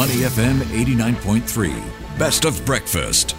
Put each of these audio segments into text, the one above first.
Money FM 89.3. Best of breakfast.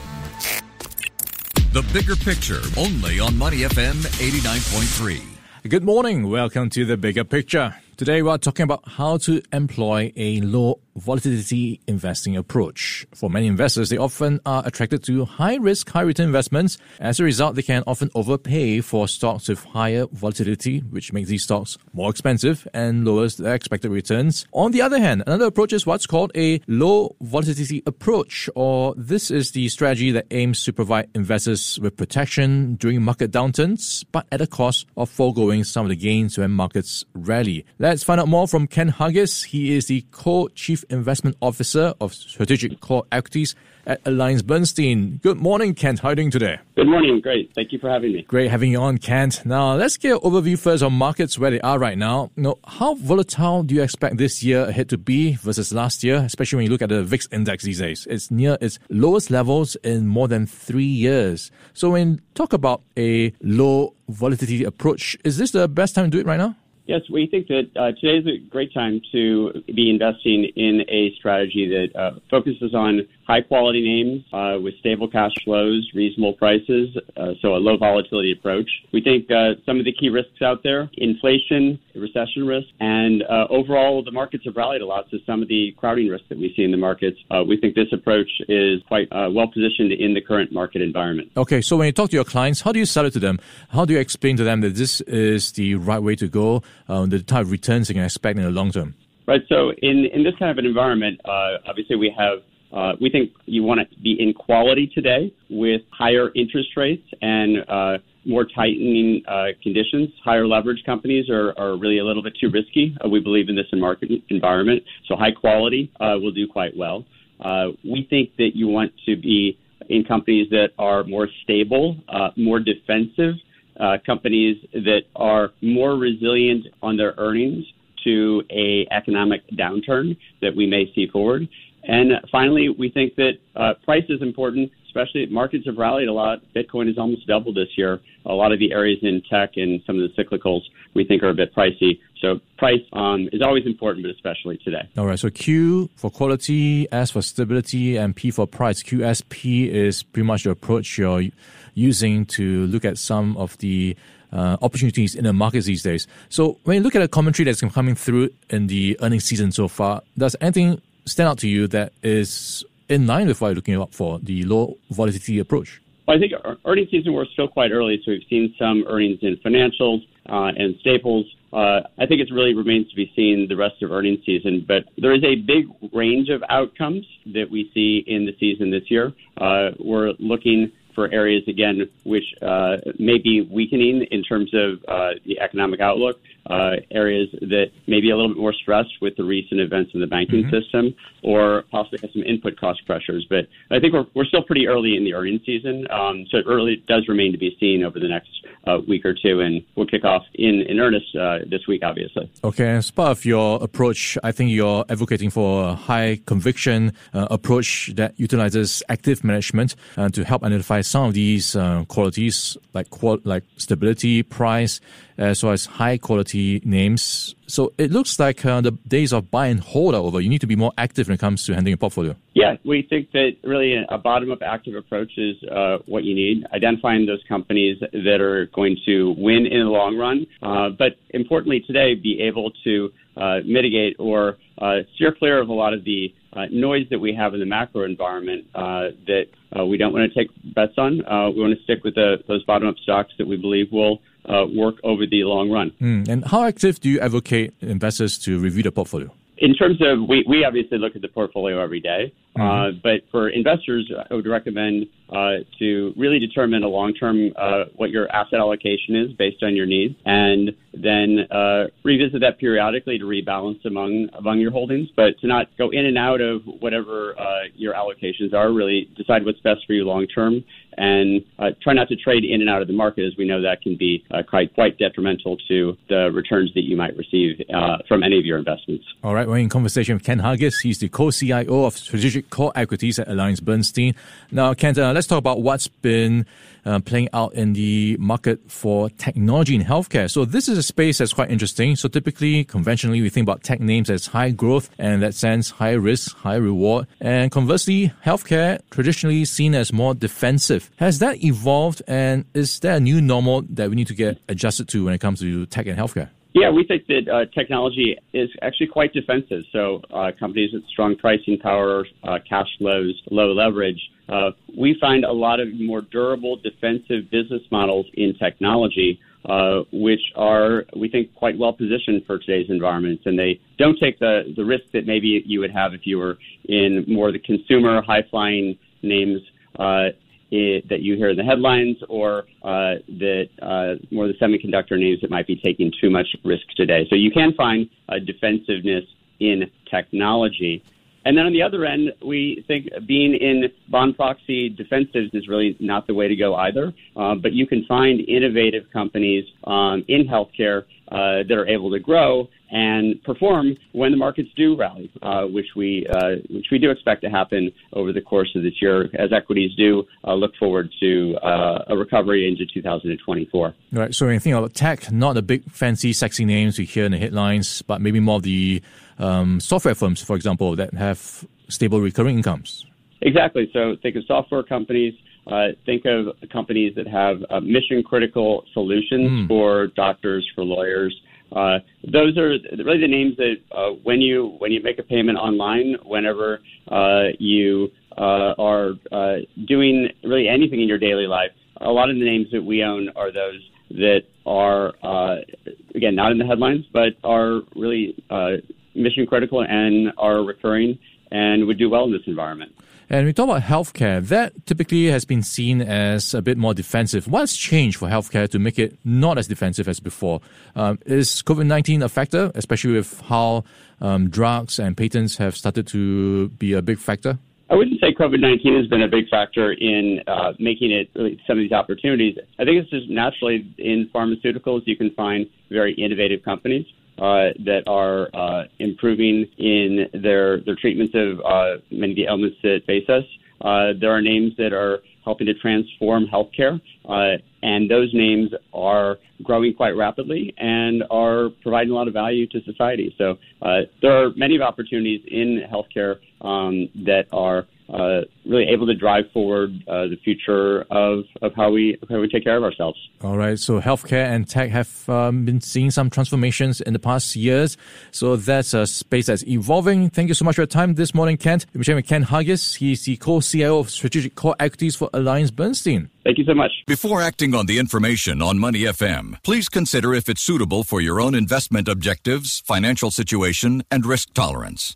The bigger picture only on Money FM 89.3. Good morning. Welcome to the bigger picture. Today, we're talking about how to employ a low volatility investing approach. For many investors, they often are attracted to high risk, high return investments. As a result, they can often overpay for stocks with higher volatility, which makes these stocks more expensive and lowers their expected returns. On the other hand, another approach is what's called a low volatility approach, or this is the strategy that aims to provide investors with protection during market downturns, but at a cost of foregoing some of the gains when markets rally. Let's find out more from Ken Hargis. He is the co-chief investment officer of strategic core equities at Alliance Bernstein. Good morning, Kent. How are you doing today? Good morning. Great. Thank you for having me. Great having you on, Kent. Now, let's get an overview first on markets where they are right now. You know, how volatile do you expect this year ahead to be versus last year, especially when you look at the VIX index these days? It's near its lowest levels in more than three years. So when you talk about a low volatility approach, is this the best time to do it right now? Yes, we think that uh, today is a great time to be investing in a strategy that uh, focuses on high quality names uh, with stable cash flows, reasonable prices, uh, so a low volatility approach. We think uh, some of the key risks out there inflation, recession risk, and uh, overall the markets have rallied a lot. So some of the crowding risks that we see in the markets, uh, we think this approach is quite uh, well positioned in the current market environment. Okay, so when you talk to your clients, how do you sell it to them? How do you explain to them that this is the right way to go, the type of returns they can expect in the long term? Right. So in, in this kind of an environment, uh, obviously we have uh, we think you want to be in quality today with higher interest rates and uh, more tightening uh, conditions. Higher leverage companies are, are really a little bit too risky. Uh, we believe in this in market environment. So high quality uh, will do quite well. Uh, we think that you want to be in companies that are more stable, uh, more defensive, uh, companies that are more resilient on their earnings to a economic downturn that we may see forward. And finally, we think that uh, price is important, especially markets have rallied a lot. Bitcoin has almost doubled this year. A lot of the areas in tech and some of the cyclicals we think are a bit pricey. So price um, is always important, but especially today. All right. So Q for quality, S for stability, and P for price. QSP is pretty much the approach you're using to look at some of the uh, opportunities in the markets these days. So when you look at the commentary that's coming through in the earnings season so far, does anything stand out to you that is in line with what you're looking out for the low volatility approach? Well, I think earnings season we're still quite early, so we've seen some earnings in financials uh, and staples. Uh, I think it really remains to be seen the rest of earnings season, but there is a big range of outcomes that we see in the season this year. Uh, we're looking for areas again which uh, may be weakening in terms of uh, the economic outlook uh, areas that may be a little bit more stressed with the recent events in the banking mm-hmm. system, or possibly have some input cost pressures. But I think we're, we're still pretty early in the earnings season, um, so it really does remain to be seen over the next uh, week or two, and we'll kick off in, in earnest uh, this week, obviously. Okay, as part of your approach, I think you're advocating for a high conviction uh, approach that utilizes active management uh, to help identify some of these uh, qualities like qual- like stability, price, as well as high quality names. So it looks like uh, the days of buy and hold are over. You need to be more active when it comes to handling a portfolio. Yeah, we think that really a bottom up active approach is uh, what you need. Identifying those companies that are going to win in the long run, uh, but importantly today, be able to uh, mitigate or uh, steer clear of a lot of the uh, noise that we have in the macro environment that we don't want to take bets on. We want to stick with the, those bottom up stocks that we believe will uh, work over the long run. Mm. And how active do you advocate investors to review the portfolio? In terms of, we, we obviously look at the portfolio every day, mm-hmm. uh, but for investors, I would recommend uh, to really determine a long term uh, what your asset allocation is based on your needs, and then uh, revisit that periodically to rebalance among among your holdings, but to not go in and out of whatever uh, your allocations are. Really decide what's best for you long term, and uh, try not to trade in and out of the market, as we know that can be uh, quite quite detrimental to the returns that you might receive from any of your investments. All right, we're in conversation with Ken Hargis. He's the co-CIO of Strategic strategic core equities at Alliance Bernstein. Now, Ken, uh, let's talk about what's been uh, playing out in the market for technology in healthcare. So this is a space that's quite interesting. So typically, conventionally, we think about tech names as high growth and in that sense, high risk, high reward. And conversely, healthcare traditionally seen as more defensive. Has that evolved and is there a new normal that we need to get adjusted to when it comes to tech and healthcare? Yeah, we think that uh, technology is actually quite defensive. So uh, companies with strong pricing power, uh, cash flows, low leverage, uh, we find a lot of more durable defensive business models in technology, uh, which are, we think, quite well positioned for today's environments. And they don't take the, the risk that maybe you would have if you were in more the consumer, high flying names. Uh, that you hear in the headlines, or uh, that uh, more the semiconductor names that might be taking too much risk today. So you can find a defensiveness in technology. And then on the other end, we think being in bond proxy defensives is really not the way to go either. Uh, but you can find innovative companies um, in healthcare uh, that are able to grow and perform when the markets do rally, uh, which we uh, which we do expect to happen over the course of this year, as equities do uh, look forward to uh, a recovery into 2024. Right. So think about tech, not the big fancy, sexy names we hear in the headlines, but maybe more of the um, software firms, for example, that have stable recurring incomes. Exactly. So think of software companies. Uh, think of companies that have uh, mission critical solutions mm. for doctors, for lawyers. Uh, those are really the names that uh, when you when you make a payment online, whenever uh, you uh, are uh, doing really anything in your daily life, a lot of the names that we own are those that are uh, again not in the headlines, but are really uh, mission critical and are recurring and would do well in this environment. And we talk about healthcare. That typically has been seen as a bit more defensive. What's changed for healthcare to make it not as defensive as before? Um, is COVID 19 a factor, especially with how um, drugs and patents have started to be a big factor? I wouldn't say COVID 19 has been a big factor in uh, making it some of these opportunities. I think it's just naturally in pharmaceuticals, you can find very innovative companies uh, that are uh, improving in their their treatments of uh, many of the ailments that face us. Uh, there are names that are helping to transform healthcare, uh, and those names are growing quite rapidly and are providing a lot of value to society. So uh, there are many opportunities in healthcare um, that are uh, really able to drive forward uh, the future of, of how we how we take care of ourselves. All right. So healthcare and tech have um, been seeing some transformations in the past years. So that's a space that's evolving. Thank you so much for your time this morning, Kent. We're sharing with Ken Hargis. He's the co-CIO of Strategic Core Equities for Alliance Bernstein. Thank you so much. Before acting on the information on Money FM, please consider if it's suitable for your own investment objectives, financial situation, and risk tolerance.